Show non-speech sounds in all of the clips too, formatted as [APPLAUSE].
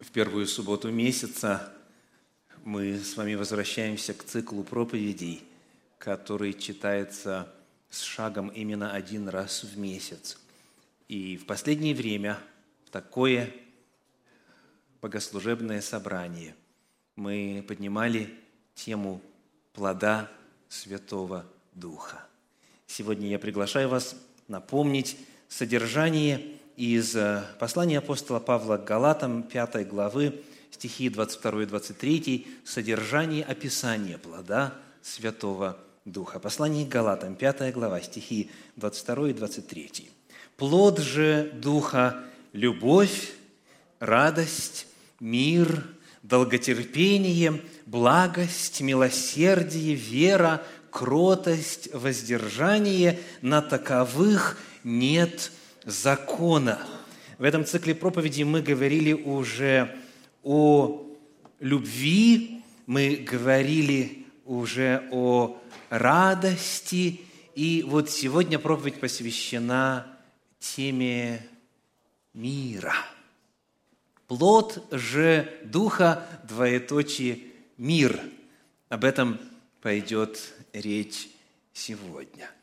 В первую субботу месяца мы с вами возвращаемся к циклу проповедей, который читается с шагом именно один раз в месяц. И в последнее время в такое богослужебное собрание мы поднимали тему плода Святого Духа. Сегодня я приглашаю вас напомнить содержание из э, послания апостола Павла к Галатам, 5 главы, стихи 22 и 23, содержание описания плода Святого Духа. Послание к Галатам, 5 глава, стихи 22 и 23. «Плод же Духа – любовь, радость, мир, долготерпение, благость, милосердие, вера, кротость, воздержание, на таковых нет закона. В этом цикле проповеди мы говорили уже о любви, мы говорили уже о радости, и вот сегодня проповедь посвящена теме мира. Плод же Духа, двоеточие, мир. Об этом пойдет речь сегодня –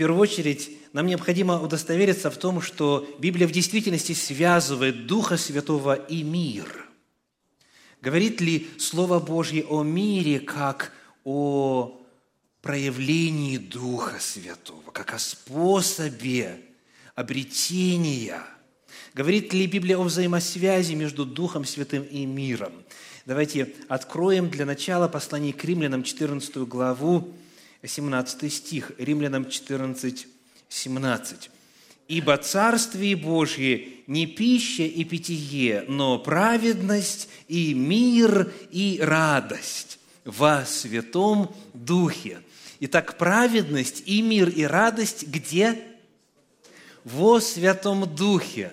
первую очередь нам необходимо удостовериться в том, что Библия в действительности связывает Духа Святого и мир. Говорит ли Слово Божье о мире как о проявлении Духа Святого, как о способе обретения? Говорит ли Библия о взаимосвязи между Духом Святым и миром? Давайте откроем для начала послание к римлянам, 14 главу, 17 стих, Римлянам 14, 17. «Ибо Царствие Божье не пища и питье, но праведность и мир и радость во Святом Духе». Итак, праведность и мир и радость где? Во Святом Духе.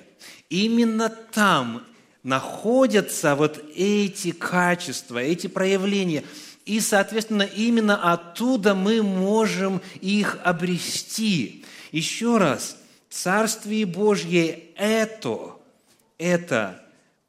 Именно там находятся вот эти качества, эти проявления – и, соответственно, именно оттуда мы можем их обрести. Еще раз, Царствие Божье – это, это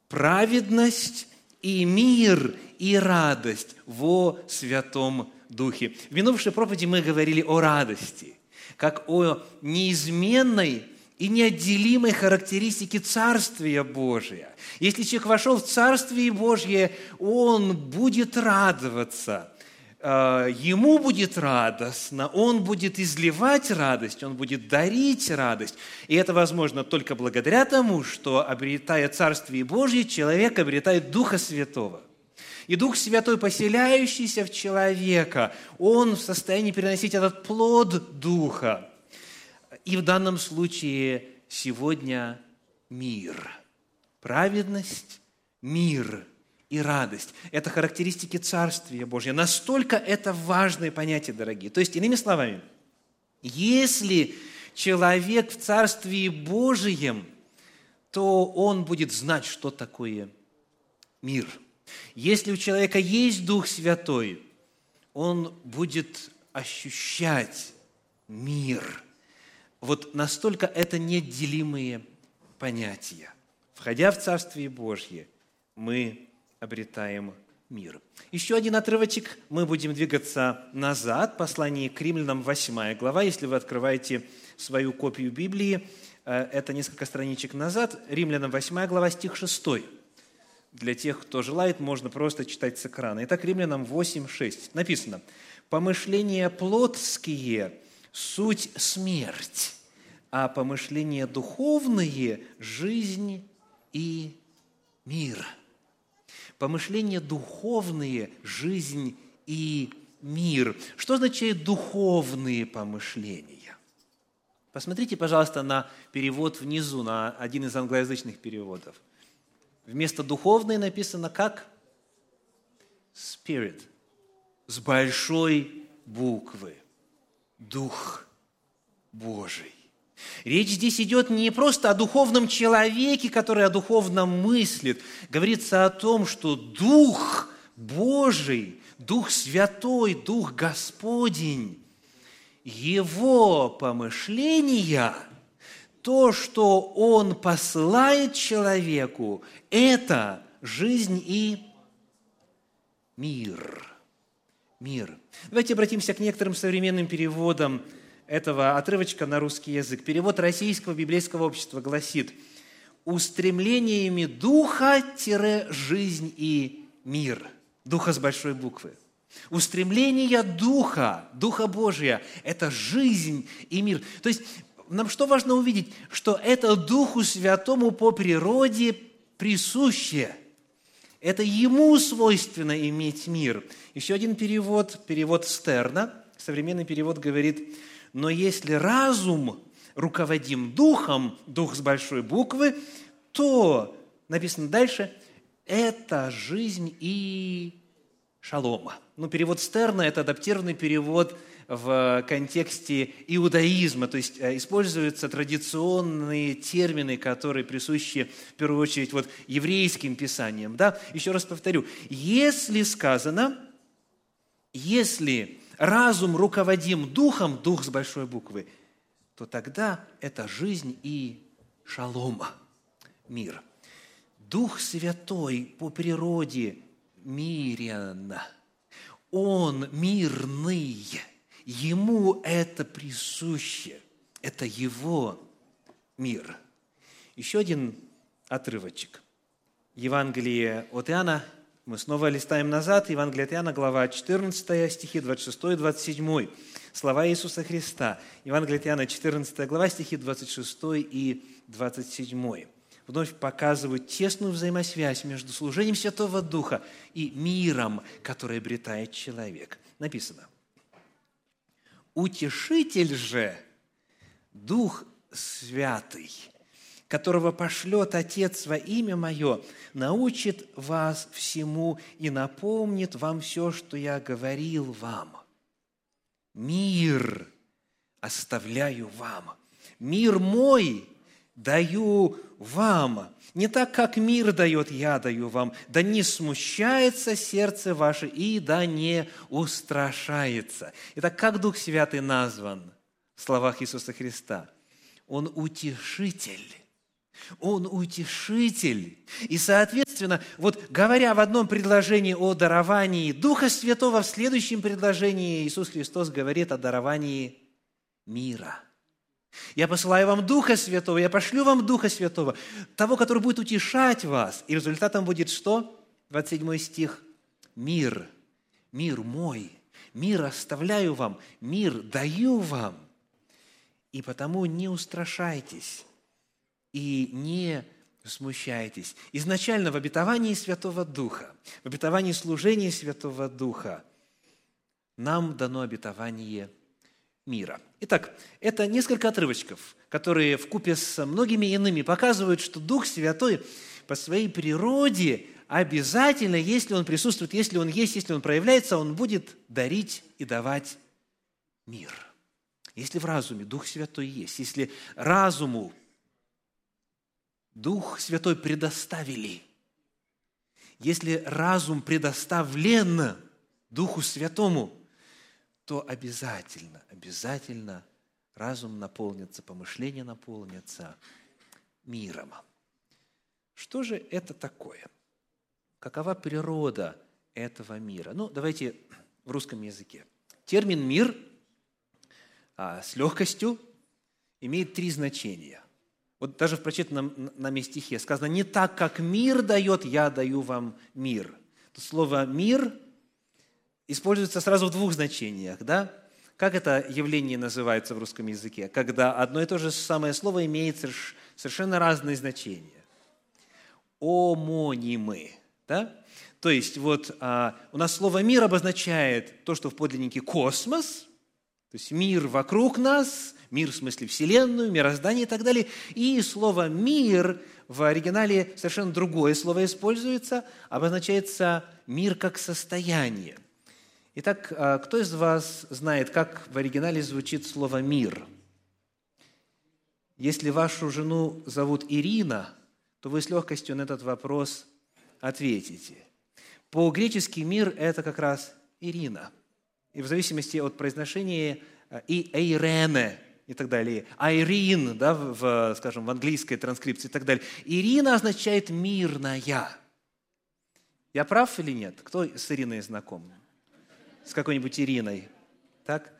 праведность и мир и радость во Святом Духе. В минувшей проповеди мы говорили о радости, как о неизменной и неотделимой характеристики Царствия Божия. Если человек вошел в Царствие Божье, он будет радоваться, э, ему будет радостно, он будет изливать радость, он будет дарить радость. И это возможно только благодаря тому, что, обретая Царствие Божье, человек обретает Духа Святого. И Дух Святой, поселяющийся в человека, он в состоянии переносить этот плод Духа – и в данном случае сегодня мир. Праведность, мир и радость. Это характеристики Царствия Божьего. Настолько это важное понятие, дорогие. То есть, иными словами, если человек в Царствии Божьем, то он будет знать, что такое мир. Если у человека есть Дух Святой, он будет ощущать мир – вот настолько это неделимые понятия. Входя в Царствие Божье, мы обретаем мир. Еще один отрывочек, мы будем двигаться назад, послание к римлянам, 8 глава, если вы открываете свою копию Библии, э, это несколько страничек назад, римлянам 8 глава, стих 6. Для тех, кто желает, можно просто читать с экрана. Итак, римлянам 8, 6. Написано, «Помышления плотские – суть – смерть, а помышления духовные – жизнь и мир. Помышления духовные – жизнь и мир. Что означает духовные помышления? Посмотрите, пожалуйста, на перевод внизу, на один из англоязычных переводов. Вместо духовные написано как? Spirit. С большой буквы. Дух Божий. Речь здесь идет не просто о духовном человеке, который о духовном мыслит. Говорится о том, что Дух Божий, Дух Святой, Дух Господень, Его помышления, то, что Он посылает человеку, это жизнь и мир. Мир. Давайте обратимся к некоторым современным переводам этого отрывочка на русский язык. Перевод Российского библейского общества гласит «Устремлениями духа-жизнь и мир». Духа с большой буквы. Устремление Духа, Духа Божия – это жизнь и мир. То есть нам что важно увидеть? Что это Духу Святому по природе присуще. Это Ему свойственно иметь мир. Еще один перевод, перевод Стерна, современный перевод говорит, но если разум руководим духом, дух с большой буквы, то, написано дальше, это жизнь и шалома. Ну, перевод Стерна – это адаптированный перевод в контексте иудаизма, то есть э, используются традиционные термины, которые присущи в первую очередь вот еврейским писаниям. Да? Еще раз повторю, если сказано, если разум руководим духом, дух с большой буквы, то тогда это жизнь и шалома, мир. Дух Святой по природе мирен. Он мирный. Ему это присуще. Это его мир. Еще один отрывочек. Евангелие от Иоанна. Мы снова листаем назад. Евангелие от Иоанна, глава 14, стихи 26 и 27. Слова Иисуса Христа. Евангелие от Иоанна, 14 глава, стихи 26 и 27 вновь показывают тесную взаимосвязь между служением Святого Духа и миром, который обретает человек. Написано – Утешитель же, Дух Святый, которого пошлет Отец во имя Мое, научит вас всему и напомнит вам все, что я говорил вам. Мир оставляю вам, мир мой даю вам. Не так, как мир дает, я даю вам. Да не смущается сердце ваше и да не устрашается. Итак, как Дух Святый назван в словах Иисуса Христа? Он утешитель. Он утешитель. И, соответственно, вот говоря в одном предложении о даровании Духа Святого, в следующем предложении Иисус Христос говорит о даровании мира – я посылаю вам Духа Святого, я пошлю вам Духа Святого, того, который будет утешать вас. И результатом будет что? 27 стих. Мир, мир мой, мир оставляю вам, мир даю вам. И потому не устрашайтесь и не смущайтесь. Изначально в обетовании Святого Духа, в обетовании служения Святого Духа нам дано обетование мира. Итак, это несколько отрывочков, которые в купе с многими иными показывают, что Дух Святой по своей природе обязательно, если Он присутствует, если Он есть, если Он проявляется, Он будет дарить и давать мир. Если в разуме Дух Святой есть, если разуму Дух Святой предоставили, если разум предоставлен Духу Святому – то обязательно, обязательно разум наполнится, помышление наполнится миром. Что же это такое? Какова природа этого мира? Ну, давайте в русском языке. Термин «мир» а, с легкостью имеет три значения. Вот даже в прочитанном нами стихе сказано, не так, как мир дает, я даю вам мир. Слово «мир» используется сразу в двух значениях, да? Как это явление называется в русском языке? Когда одно и то же самое слово имеет совершенно разные значения. Омонимы, да? То есть вот а, у нас слово «мир» обозначает то, что в подлиннике космос, то есть мир вокруг нас, мир в смысле Вселенную, мироздание и так далее. И слово «мир» в оригинале совершенно другое слово используется, обозначается мир как состояние – Итак, а, кто из вас знает, как в оригинале звучит слово «мир»? Если вашу жену зовут Ирина, то вы с легкостью на этот вопрос ответите. По-гречески «мир» – это как раз Ирина. И в зависимости от произношения а, и «эйрене» и так далее. Айрин, да, в, скажем, в английской транскрипции и так далее. Ирина означает «мирная». Я прав или нет? Кто с Ириной знаком? С какой-нибудь Ириной? Так?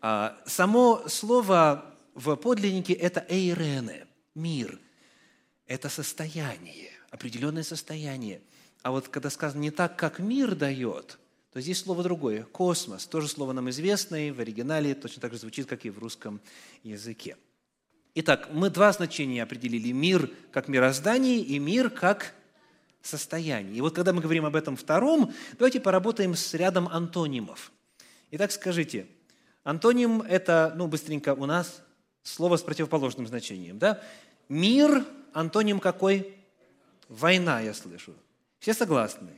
А, само слово в подлиннике – это эйрене, мир. Это состояние, определенное состояние. А вот когда сказано не так, как мир дает, то здесь слово другое – космос. Тоже слово нам известное, в оригинале точно так же звучит, как и в русском языке. Итак, мы два значения определили. Мир как мироздание и мир как состояние. И вот когда мы говорим об этом втором, давайте поработаем с рядом антонимов. Итак, скажите, антоним – это, ну, быстренько у нас слово с противоположным значением, да? Мир, антоним какой? Война, я слышу. Все согласны?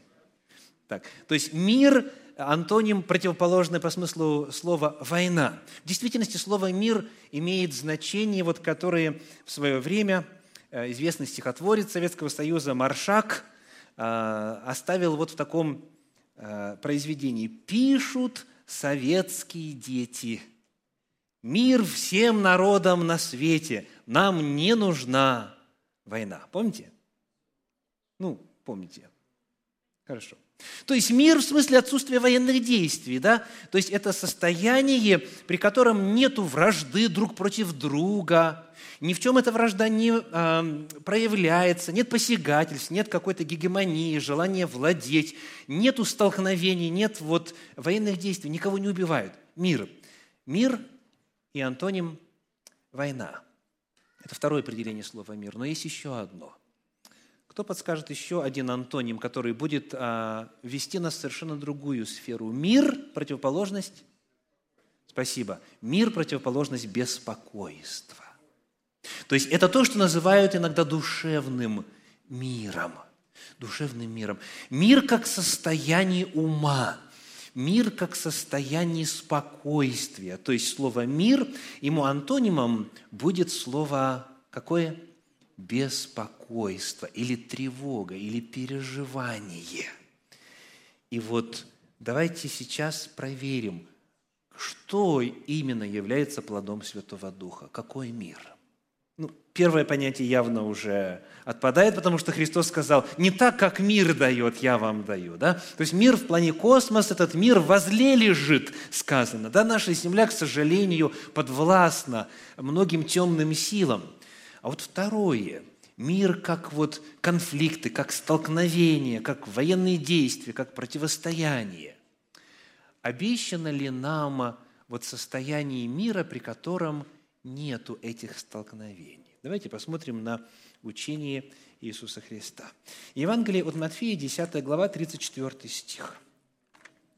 Так, то есть мир антоним противоположный по смыслу слова «война». В действительности слово «мир» имеет значение, вот, которое в свое время известный стихотворец Советского Союза Маршак э, оставил вот в таком э, произведении. «Пишут советские дети, мир всем народам на свете, нам не нужна война». Помните? Ну, помните. Хорошо. То есть мир в смысле отсутствия военных действий, да? То есть это состояние, при котором нет вражды друг против друга, ни в чем эта вражда не э, проявляется, нет посягательств, нет какой-то гегемонии, желания владеть, нет столкновений, нет вот военных действий, никого не убивают. Мир. Мир и антоним – война. Это второе определение слова «мир». Но есть еще одно – кто подскажет еще один антоним, который будет а, вести нас в совершенно другую сферу? Мир – противоположность? Спасибо. Мир – противоположность беспокойства. То есть это то, что называют иногда душевным миром. Душевным миром. Мир как состояние ума. Мир как состояние спокойствия. То есть слово «мир», ему антонимом будет слово какое? Беспокойство или тревога, или переживание. И вот давайте сейчас проверим, что именно является плодом Святого Духа, какой мир. Ну, первое понятие явно уже отпадает, потому что Христос сказал, не так, как мир дает, я вам даю. Да? То есть мир в плане космос, этот мир возле лежит, сказано. Да? Наша земля, к сожалению, подвластна многим темным силам – а вот второе, мир как вот конфликты, как столкновения, как военные действия, как противостояние. Обещано ли нам вот состояние мира, при котором нету этих столкновений? Давайте посмотрим на учение Иисуса Христа. Евангелие от Матфея, 10 глава, 34 стих.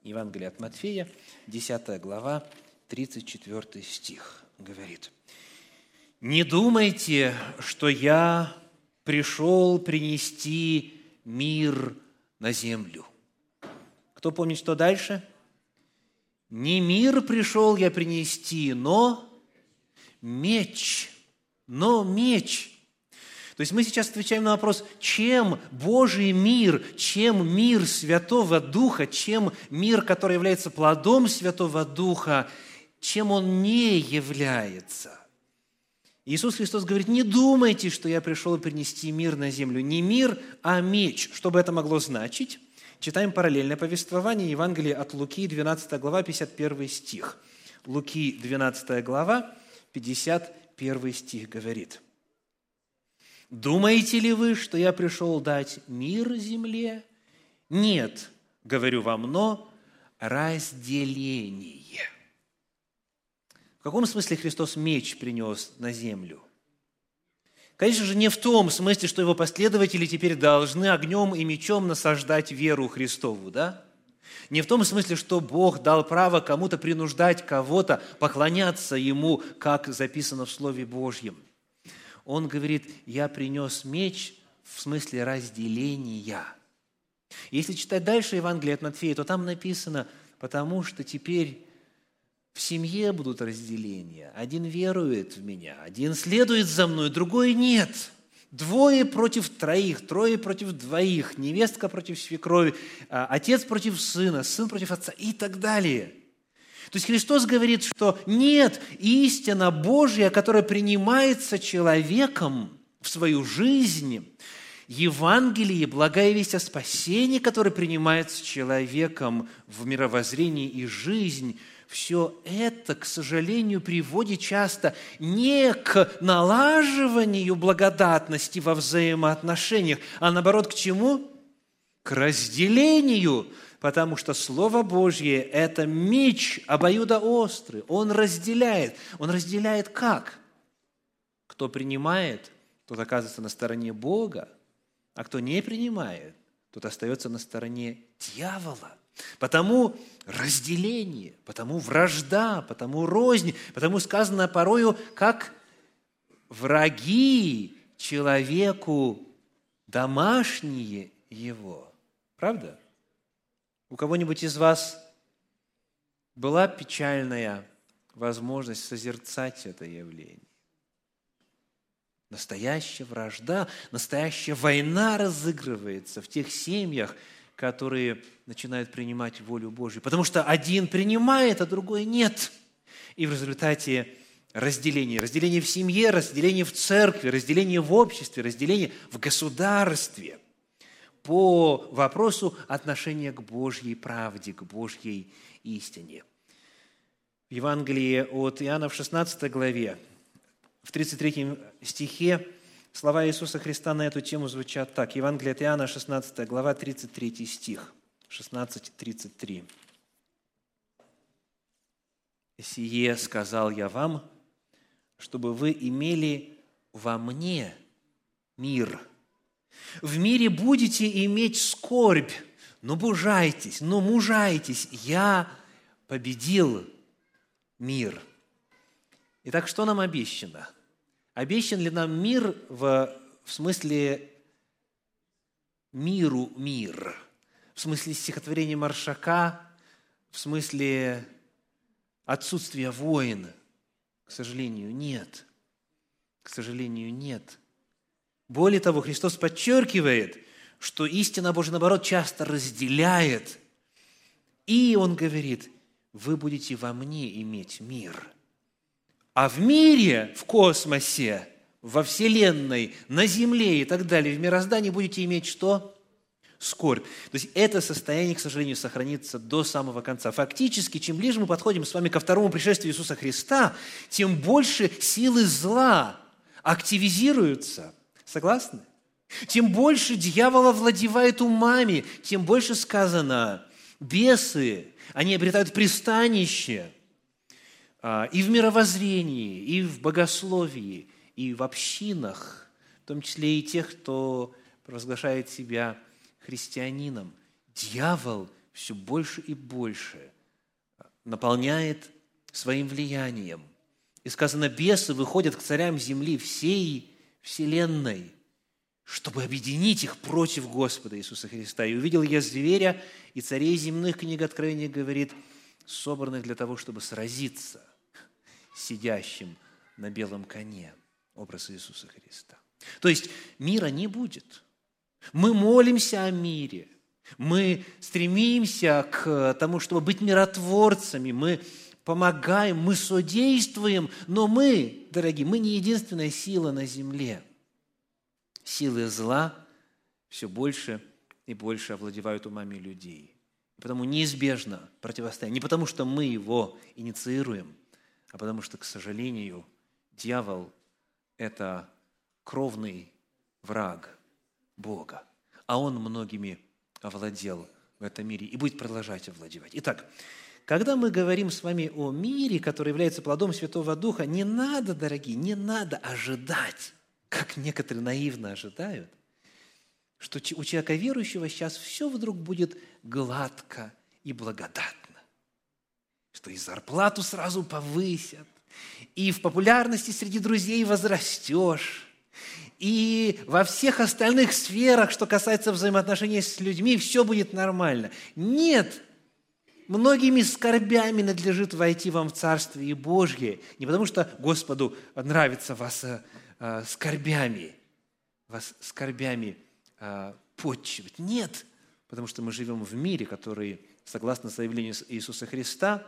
Евангелие от Матфея, 10 глава, 34 стих говорит – не думайте, что я пришел принести мир на землю. Кто помнит, что дальше? Не мир пришел я принести, но меч. Но меч. То есть мы сейчас отвечаем на вопрос, чем Божий мир, чем мир Святого Духа, чем мир, который является плодом Святого Духа, чем он не является. Иисус Христос говорит, не думайте, что я пришел принести мир на землю. Не мир, а меч. Что бы это могло значить? Читаем параллельное повествование Евангелия от Луки, 12 глава, 51 стих. Луки, 12 глава, 51 стих говорит. «Думаете ли вы, что я пришел дать мир земле? Нет, говорю вам, но разделение». В каком смысле Христос меч принес на землю? Конечно же, не в том смысле, что его последователи теперь должны огнем и мечом насаждать веру Христову, да? Не в том смысле, что Бог дал право кому-то принуждать кого-то поклоняться Ему, как записано в Слове Божьем. Он говорит, я принес меч в смысле разделения. Если читать дальше Евангелие от Матфея, то там написано, потому что теперь в семье будут разделения. Один верует в меня, один следует за мной, другой нет. Двое против троих, трое против двоих, невестка против свекрови, а, отец против сына, сын против отца и так далее. То есть Христос говорит, что нет, истина Божья, которая принимается человеком в свою жизнь, Евангелие, благая весть о спасении, которое принимается человеком в мировоззрении и жизнь, все это, к сожалению, приводит часто не к налаживанию благодатности во взаимоотношениях, а наоборот к чему? К разделению, потому что Слово Божье – это меч обоюдоострый, он разделяет. Он разделяет как? Кто принимает, тот оказывается на стороне Бога, а кто не принимает, тот остается на стороне дьявола. Потому разделение, потому вражда, потому рознь, потому сказано порою, как враги человеку домашние его. Правда? У кого-нибудь из вас была печальная возможность созерцать это явление? Настоящая вражда, настоящая война разыгрывается в тех семьях, которые начинают принимать волю Божью. Потому что один принимает, а другой нет. И в результате разделение. Разделение в семье, разделение в церкви, разделение в обществе, разделение в государстве по вопросу отношения к Божьей правде, к Божьей истине. В Евангелии от Иоанна в 16 главе в 33 стихе слова Иисуса Христа на эту тему звучат так. Евангелие от Иоанна, 16 глава, 33 стих. 16.33. «Сие сказал я вам, чтобы вы имели во мне мир. В мире будете иметь скорбь, но бужайтесь, но мужайтесь, я победил мир». Итак, что нам обещано? Обещан ли нам мир в, в смысле миру мир? В смысле стихотворения Маршака? В смысле отсутствия войн? К сожалению, нет. К сожалению, нет. Более того, Христос подчеркивает, что истина Божия, наоборот, часто разделяет. И Он говорит, вы будете во мне иметь мир – а в мире, в космосе, во Вселенной, на Земле и так далее, в мироздании будете иметь что? Скорбь. То есть это состояние, к сожалению, сохранится до самого конца. Фактически, чем ближе мы подходим с вами ко второму пришествию Иисуса Христа, тем больше силы зла активизируются. Согласны? Тем больше дьявол овладевает умами, тем больше сказано, бесы, они обретают пристанище – и в мировоззрении, и в богословии, и в общинах, в том числе и тех, кто провозглашает себя христианином. Дьявол все больше и больше наполняет своим влиянием. И сказано, бесы выходят к царям земли всей вселенной, чтобы объединить их против Господа Иисуса Христа. И увидел я зверя, и царей земных, книга Откровения говорит, собранных для того, чтобы сразиться – сидящим на белом коне, образ Иисуса Христа. То есть мира не будет. Мы молимся о мире, мы стремимся к тому, чтобы быть миротворцами, мы помогаем, мы содействуем, но мы, дорогие, мы не единственная сила на земле. Силы зла все больше и больше овладевают умами людей. потому неизбежно противостояние. Не потому, что мы его инициируем – а потому что, к сожалению, дьявол – это кровный враг Бога, а он многими овладел в этом мире и будет продолжать овладевать. Итак, когда мы говорим с вами о мире, который является плодом Святого Духа, не надо, дорогие, не надо ожидать, как некоторые наивно ожидают, что у человека верующего сейчас все вдруг будет гладко и благодатно что и зарплату сразу повысят, и в популярности среди друзей возрастешь, и во всех остальных сферах, что касается взаимоотношений с людьми, все будет нормально. Нет, многими скорбями надлежит войти вам в Царствие Божье. Не потому, что Господу нравится вас э, э, скорбями, вас скорбями э, подчивать. Нет, потому что мы живем в мире, который, согласно заявлению Иисуса Христа,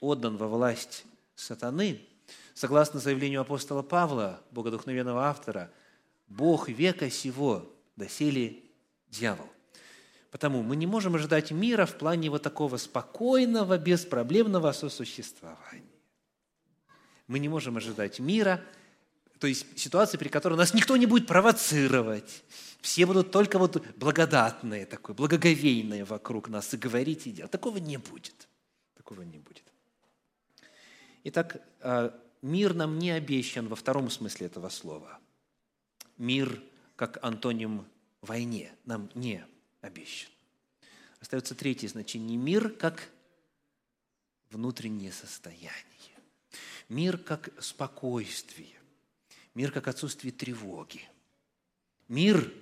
отдан во власть сатаны, согласно заявлению апостола Павла, богодухновенного автора, Бог века сего, доселе дьявол. Потому мы не можем ожидать мира в плане вот такого спокойного, беспроблемного сосуществования. Мы не можем ожидать мира, то есть ситуации, при которой нас никто не будет провоцировать. Все будут только вот благодатные, такое, благоговейные вокруг нас и говорить, и делать. Такого не будет. Такого не будет. Итак, а, мир нам не обещан во втором смысле этого слова. Мир как антоним войне нам не обещан. Остается третье значение. Мир как внутреннее состояние. Мир как спокойствие. Мир как отсутствие тревоги. Мир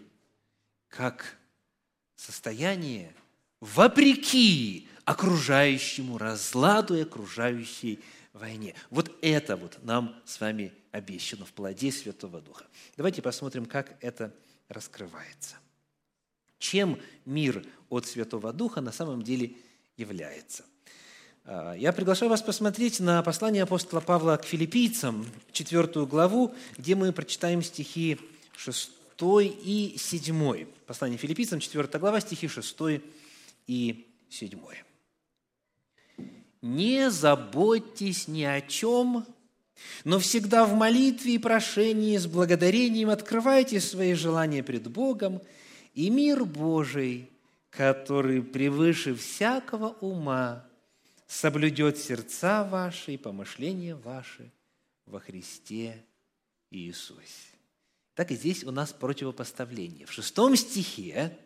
как состояние вопреки окружающему разладу и окружающей войне. Вот это вот нам с вами обещано в плоде Святого Духа. Давайте посмотрим, как это раскрывается. Чем мир от Святого Духа на самом деле является? А, я приглашаю вас посмотреть на послание апостола Павла к филиппийцам, четвертую главу, где мы прочитаем стихи 6 и 7. Послание филиппийцам, 4 глава, стихи 6 и 7 не заботьтесь ни о чем, но всегда в молитве и прошении с благодарением открывайте свои желания пред Богом, и мир Божий, который превыше всякого ума, соблюдет сердца ваши и помышления ваши во Христе Иисусе. Так и здесь у нас противопоставление. В шестом стихе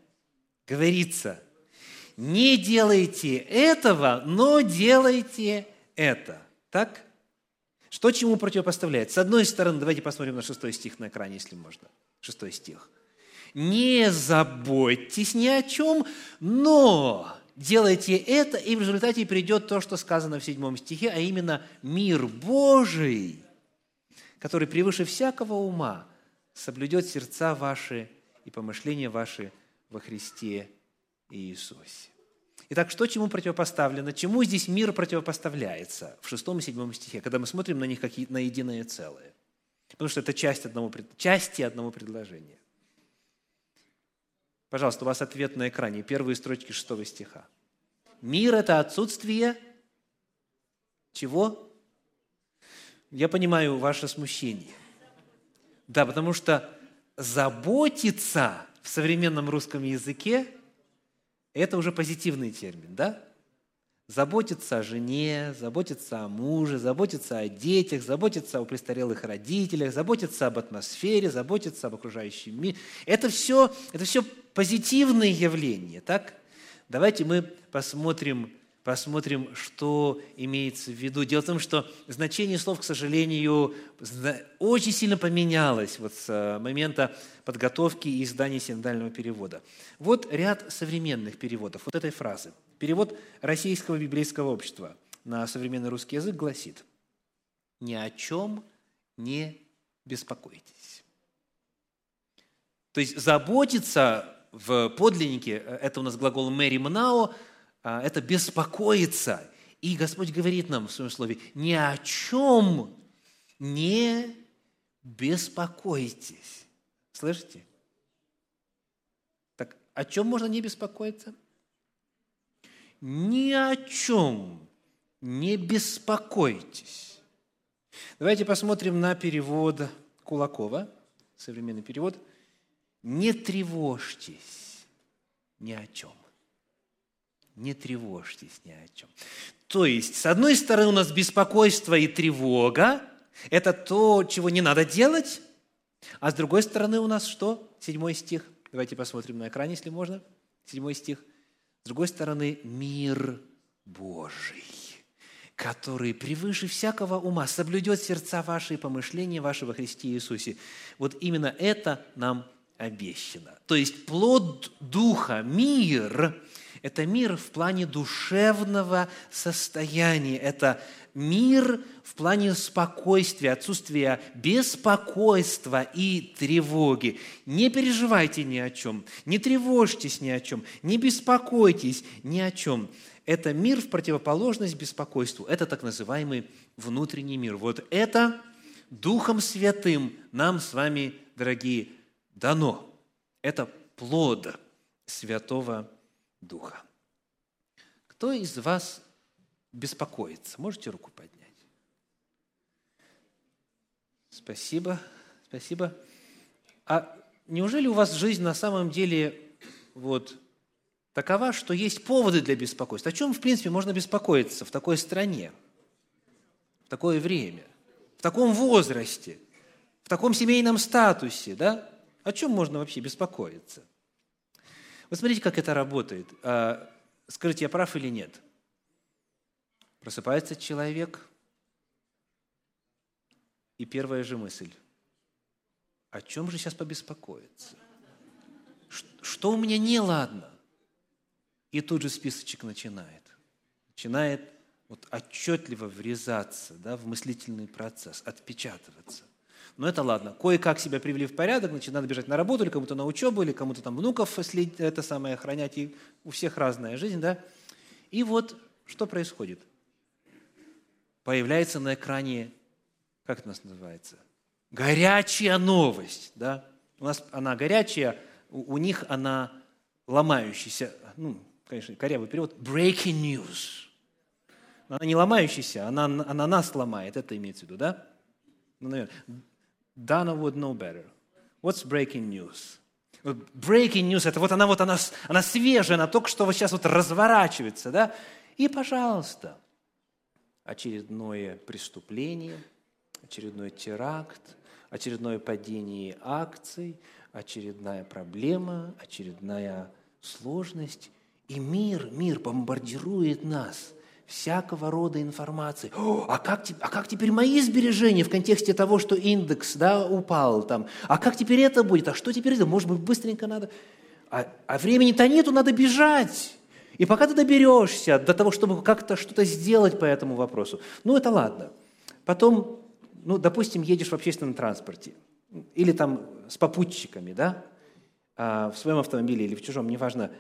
говорится – не делайте этого, но делайте это. Так? Что чему противопоставляет? С одной стороны, давайте посмотрим на шестой стих на экране, если можно. Шестой стих. Не заботьтесь ни о чем, но делайте это, и в результате придет то, что сказано в седьмом стихе, а именно мир Божий, который превыше всякого ума соблюдет сердца ваши и помышления ваши во Христе Иисусе. Итак, что чему противопоставлено? Чему здесь мир противопоставляется в шестом и седьмом стихе, когда мы смотрим на них как на единое целое? Потому что это часть одного, части одного предложения. Пожалуйста, у вас ответ на экране, первые строчки шестого стиха. Мир – это отсутствие чего? Я понимаю ваше смущение. Да, потому что заботиться в современном русском языке – это уже позитивный термин, да? Заботиться о жене, заботиться о муже, заботиться о детях, заботиться о престарелых родителях, заботиться об атмосфере, заботиться об окружающем мире. Это все, это все позитивные явления, так? Давайте мы посмотрим посмотрим, что имеется в виду. Дело в том, что значение слов, к сожалению, очень сильно поменялось вот с э, момента подготовки и издания синодального перевода. Вот ряд современных переводов вот этой фразы. Перевод Российского библейского общества на современный русский язык гласит «Ни о чем не беспокойтесь». То есть заботиться в подлиннике, э, это у нас глагол «мэри мнао», а, это беспокоиться. И Господь говорит нам в своем слове, ни о чем не беспокойтесь. Слышите? Так о чем можно не беспокоиться? Ни о чем не беспокойтесь. Давайте посмотрим на перевод Кулакова, современный перевод. Не тревожьтесь ни о чем не тревожьтесь ни о чем. То есть, с одной стороны, у нас беспокойство и тревога, это то, чего не надо делать, а с другой стороны у нас что? Седьмой стих. Давайте посмотрим на экране, если можно. Седьмой стих. С другой стороны, мир Божий, который превыше всякого ума соблюдет сердца ваши и помышления ваши во Христе Иисусе. Вот именно это нам обещано. То есть плод Духа, мир – это мир в плане душевного состояния. Это мир в плане спокойствия, отсутствия беспокойства и тревоги. Не переживайте ни о чем, не тревожьтесь ни о чем, не беспокойтесь ни о чем. Это мир в противоположность беспокойству. Это так называемый внутренний мир. Вот это Духом Святым нам с вами, дорогие, дано. Это плод Святого Духа. Кто из вас беспокоится? Можете руку поднять? Спасибо, спасибо. А неужели у вас жизнь на самом деле вот такова, что есть поводы для беспокойства? О чем, в принципе, можно беспокоиться в такой стране, в такое время, в таком возрасте, в таком семейном статусе, да? О чем можно вообще беспокоиться? Вот смотрите, как это работает. А, скажите, я прав или нет? Просыпается человек, и первая же мысль. О чем же сейчас побеспокоиться? Что у меня неладно? И тут же списочек начинает. Начинает вот отчетливо врезаться да, в мыслительный процесс, отпечатываться. Но это ладно. Кое-как себя привели в порядок, значит, надо бежать на работу, или кому-то на учебу, или кому-то там внуков следить, это самое охранять. И у всех разная жизнь, да? И вот что происходит? Появляется на экране, как это у нас называется? Горячая новость, да? У нас она горячая, у, них она ломающаяся, ну, конечно, корявый перевод, breaking news. Она не ломающаяся, она, она нас ломает, это имеется в виду, да? Ну, наверное. Dana would know better. What's breaking news? Breaking news – это вот она, вот она, она свежая, она только что вот сейчас вот разворачивается, да? И, пожалуйста, очередное преступление, очередной теракт, очередное падение акций, очередная проблема, очередная сложность. И мир, мир бомбардирует нас – всякого рода информации. О, а, как, а как теперь мои сбережения в контексте того, что индекс да, упал там? А как теперь это будет? А что теперь это? Может быть, быстренько надо? А, а времени-то нету, надо бежать. И пока ты доберешься до того, чтобы как-то что-то сделать по этому вопросу, ну это ладно. Потом, ну, допустим, едешь в общественном транспорте или там с попутчиками, да, а, в своем автомобиле или в чужом, неважно,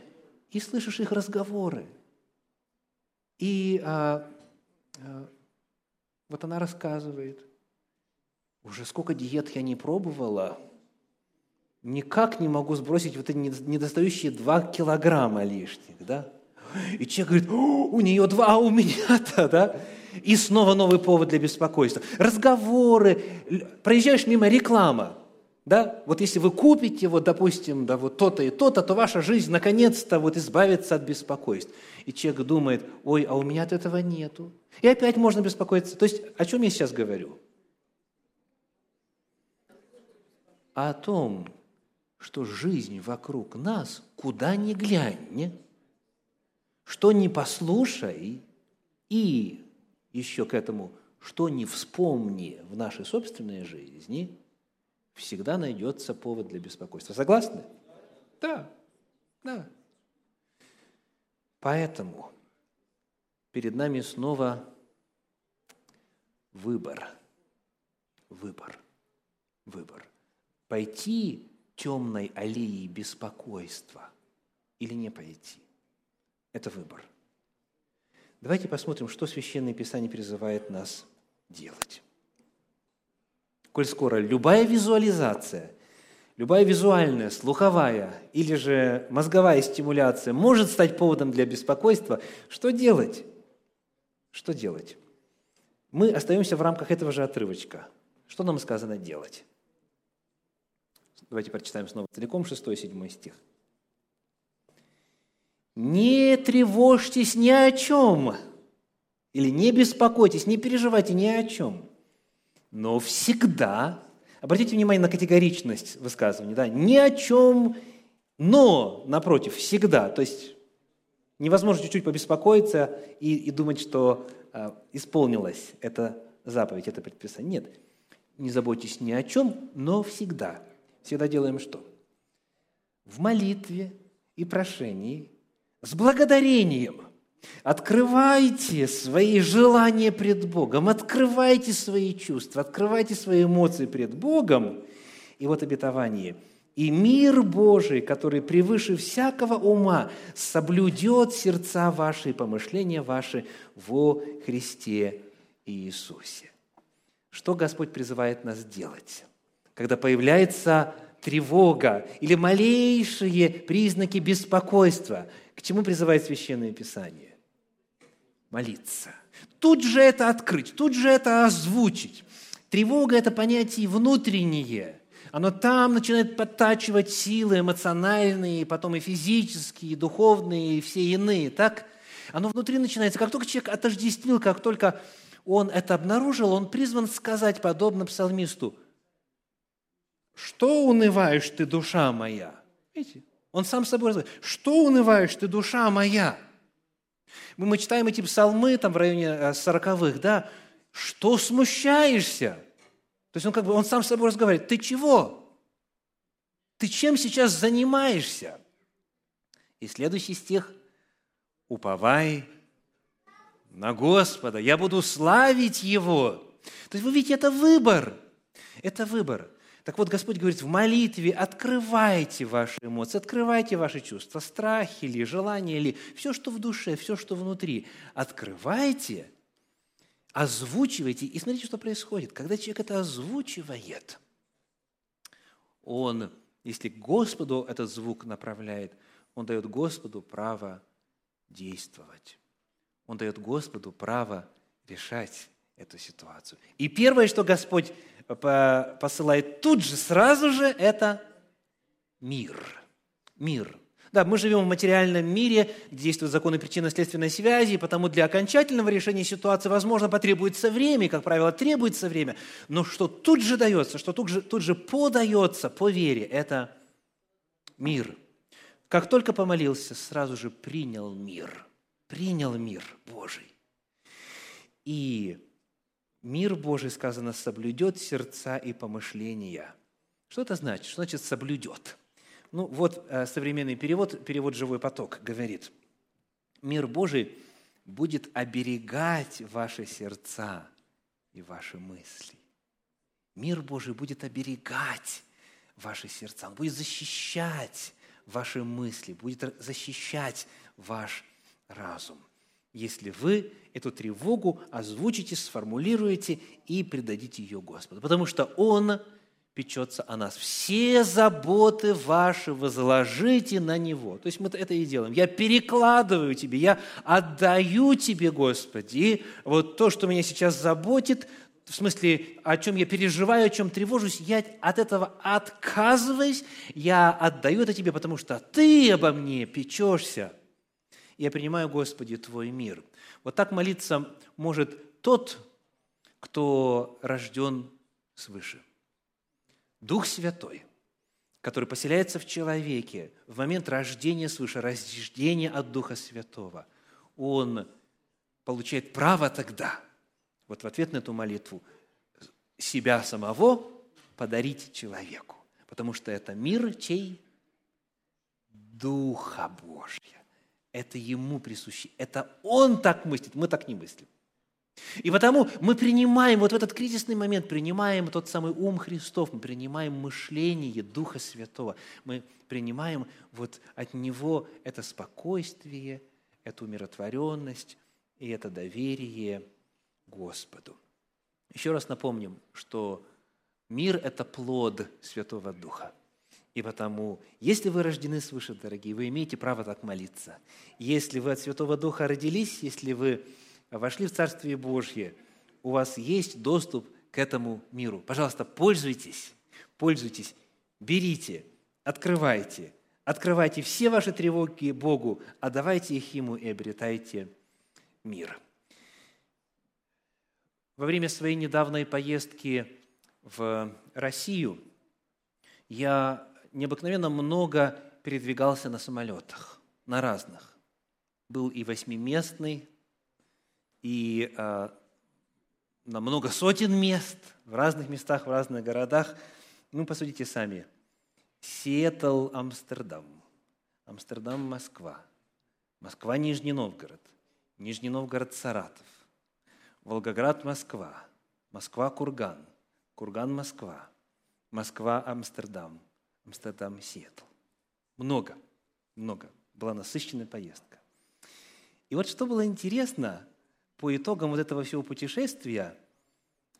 и слышишь их разговоры – и а, а, вот она рассказывает, уже сколько диет я не пробовала, никак не могу сбросить вот эти недостающие два килограмма лишних, да? И человек говорит, у нее два, а у меня-то, да? И снова новый повод для беспокойства. Разговоры, проезжаешь мимо реклама, да? Вот если вы купите, вот, допустим, да, вот то-то и то-то, то ваша жизнь наконец-то вот избавится от беспокойств. И человек думает, ой, а у меня от этого нету. И опять можно беспокоиться. То есть о чем я сейчас говорю? о том, что жизнь вокруг нас, куда ни глянь, что не послушай, и еще к этому, что не вспомни в нашей собственной жизни – всегда найдется повод для беспокойства. Согласны? Да, да. Поэтому перед нами снова выбор. Выбор. Выбор. Пойти темной аллеей беспокойства или не пойти. Это выбор. Давайте посмотрим, что Священное Писание призывает нас делать коль скоро любая визуализация, любая визуальная, слуховая или же мозговая стимуляция может стать поводом для беспокойства, что делать? Что делать? Мы остаемся в рамках этого же отрывочка. Что нам сказано делать? Давайте прочитаем снова целиком 6-7 стих. «Не тревожьтесь ни о чем» или «не беспокойтесь, не переживайте ни о чем» но всегда, обратите внимание на категоричность высказывания, да, ни о чем, но, напротив, всегда. То есть невозможно чуть-чуть побеспокоиться и, и думать, что э, исполнилась эта заповедь, это предписание. Нет, не заботьтесь ни о чем, но всегда. Всегда делаем что? В молитве и прошении, с благодарением – Открывайте свои желания пред Богом, открывайте свои чувства, открывайте свои эмоции пред Богом. И вот обетование. «И мир Божий, который превыше всякого ума, соблюдет сердца ваши и помышления ваши во Христе Иисусе». Что Господь призывает нас делать? Когда появляется тревога или малейшие признаки беспокойства, к чему призывает Священное Писание? Молиться. Тут же это открыть, тут же это озвучить. Тревога – это понятие внутреннее. Оно там начинает подтачивать силы эмоциональные, потом и физические, и духовные, и все иные. Так? Оно внутри начинается. Как только человек отождествил, как только он это обнаружил, он призван сказать, подобно псалмисту, «Что унываешь ты, душа моя?» Видите? Он сам собой разговаривает. «Что унываешь ты, душа моя?» Мы, читаем эти псалмы там в районе э, сороковых, да? «Что смущаешься?» То есть он как бы, он сам с собой разговаривает. «Ты чего? Ты чем сейчас занимаешься?» И следующий стих. «Уповай на Господа, я буду славить Его». То есть вы видите, это выбор. Это выбор. Так вот, Господь говорит, в молитве открывайте ваши эмоции, открывайте ваши чувства, страхи ли, желания ли, все, что в душе, все, что внутри. Открывайте, озвучивайте, и смотрите, что происходит. Когда человек это озвучивает, он, если Господу этот звук направляет, он дает Господу право действовать. Он дает Господу право решать эту ситуацию. И первое, что Господь посылает тут же, сразу же, это мир. Мир. Да, мы живем в материальном мире, где действуют законы причинно-следственной связи, и потому для окончательного решения ситуации, возможно, потребуется время, как правило, требуется время. Но что тут же дается, что тут же, тут же подается по вере, это мир. Как только помолился, сразу же принял мир. Принял мир Божий. И мир Божий, сказано, соблюдет сердца и помышления. Что это значит? Что значит соблюдет? Ну, вот э, современный перевод, перевод «Живой поток» говорит, мир Божий будет оберегать ваши сердца и ваши мысли. Мир Божий будет оберегать ваши сердца, Он будет защищать ваши мысли, будет защищать ваш разум если вы эту тревогу озвучите, сформулируете и предадите ее Господу. Потому что Он печется о нас. Все заботы ваши возложите на Него. То есть мы это и делаем. Я перекладываю тебе, я отдаю тебе, Господи. Вот то, что меня сейчас заботит, в смысле, о чем я переживаю, о чем тревожусь, я от этого отказываюсь, я отдаю это тебе, потому что ты обо мне печешься – я принимаю, Господи, Твой мир. Вот так молиться может тот, кто рожден свыше. Дух Святой, который поселяется в человеке в момент рождения свыше, рождения от Духа Святого, он получает право тогда, вот в ответ на эту молитву, себя самого подарить человеку. Потому что это мир чей? Духа Божьего. Это Ему присуще. Это Он так мыслит, мы так не мыслим. И потому мы принимаем, вот в этот кризисный момент, принимаем тот самый ум Христов, мы принимаем мышление Духа Святого, мы принимаем вот от Него это спокойствие, эту умиротворенность и это доверие Господу. Еще раз напомним, что мир – это плод Святого Духа – и потому, если вы рождены свыше, дорогие, вы имеете право так молиться. Если вы от Святого Духа родились, если вы вошли в Царствие Божье, у вас есть доступ к этому миру. Пожалуйста, пользуйтесь, пользуйтесь, берите, открывайте, открывайте все ваши тревоги Богу, отдавайте их Ему и обретайте мир. Во время своей недавней поездки в Россию я необыкновенно много передвигался на самолетах, на разных. Был и восьмиместный, и э, на много сотен мест, в разных местах, в разных городах. Ну, посудите сами. Сиэтл, Амстердам, Амстердам, Москва, Москва, Нижний Новгород, Нижний Новгород, Саратов, Волгоград, Москва, Москва, Курган, Курган, Москва, Москва, Амстердам – Амстердам, Сиэтл. Много, много. Была насыщенная поездка. И вот что было интересно, по итогам вот этого всего путешествия,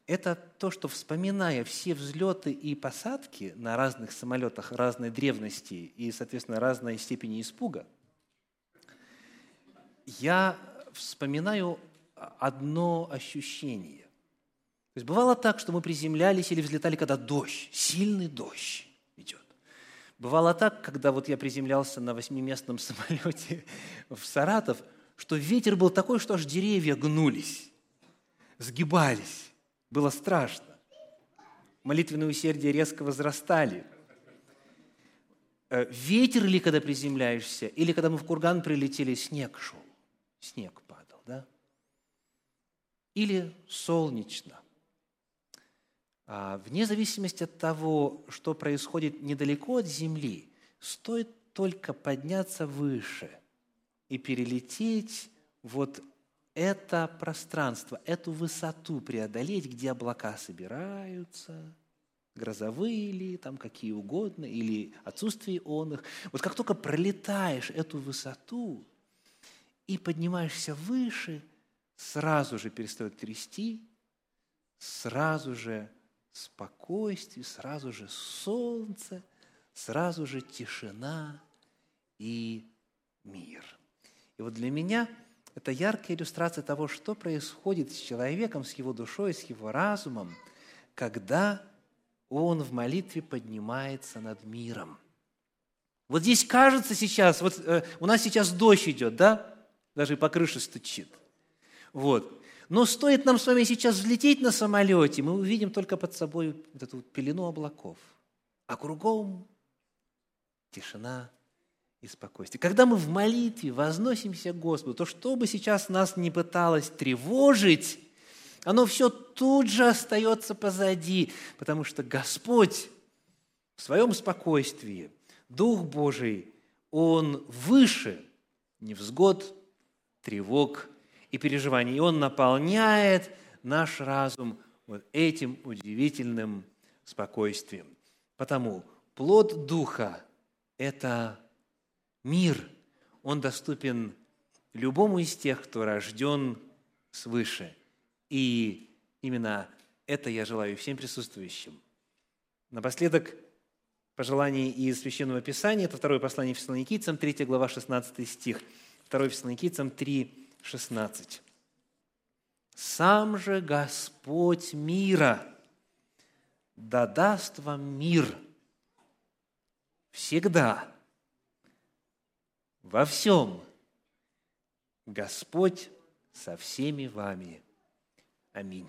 это то, что вспоминая все взлеты и посадки на разных самолетах разной древности и, соответственно, разной степени испуга, я вспоминаю одно ощущение. То есть бывало так, что мы приземлялись или взлетали, когда дождь, сильный дождь. Бывало так, когда вот я приземлялся на восьмиместном [LAUGHS] самолете в Саратов, что ветер был такой, что аж деревья гнулись, сгибались. Было страшно. Молитвенные усердия резко возрастали. Э, ветер ли, когда приземляешься, или когда мы в курган прилетели, снег шел, снег падал, да? Или солнечно. А, вне зависимости от того, что происходит недалеко от Земли, стоит только подняться выше и перелететь вот это пространство, эту высоту преодолеть, где облака собираются, грозовые ли, там какие угодно, или отсутствие он их. Вот как только пролетаешь эту высоту и поднимаешься выше, сразу же перестает трясти, сразу же спокойствие, сразу же солнце, сразу же тишина и мир. И вот для меня это яркая иллюстрация того, что происходит с человеком, с его душой, с его разумом, когда он в молитве поднимается над миром. Вот здесь кажется сейчас, вот э, у нас сейчас дождь идет, да? Даже по крыше стучит. Вот. Но стоит нам с вами сейчас взлететь на самолете, мы увидим только под собой вот эту пелену облаков. А кругом тишина и спокойствие. Когда мы в молитве возносимся к Господу, то что бы сейчас нас не пыталось тревожить, оно все тут же остается позади, потому что Господь в своем спокойствии, Дух Божий, Он выше невзгод, тревог и переживаний. И Он наполняет наш разум вот этим удивительным спокойствием. Потому плод Духа – это мир. Он доступен любому из тех, кто рожден свыше. И именно это я желаю всем присутствующим. Напоследок, пожелание из Священного Писания, это второе послание Фессалоникийцам, 3 глава, 16 стих. 2 Фессалоникийцам 3, 16. «Сам же Господь мира да даст вам мир всегда, во всем. Господь со всеми вами. Аминь.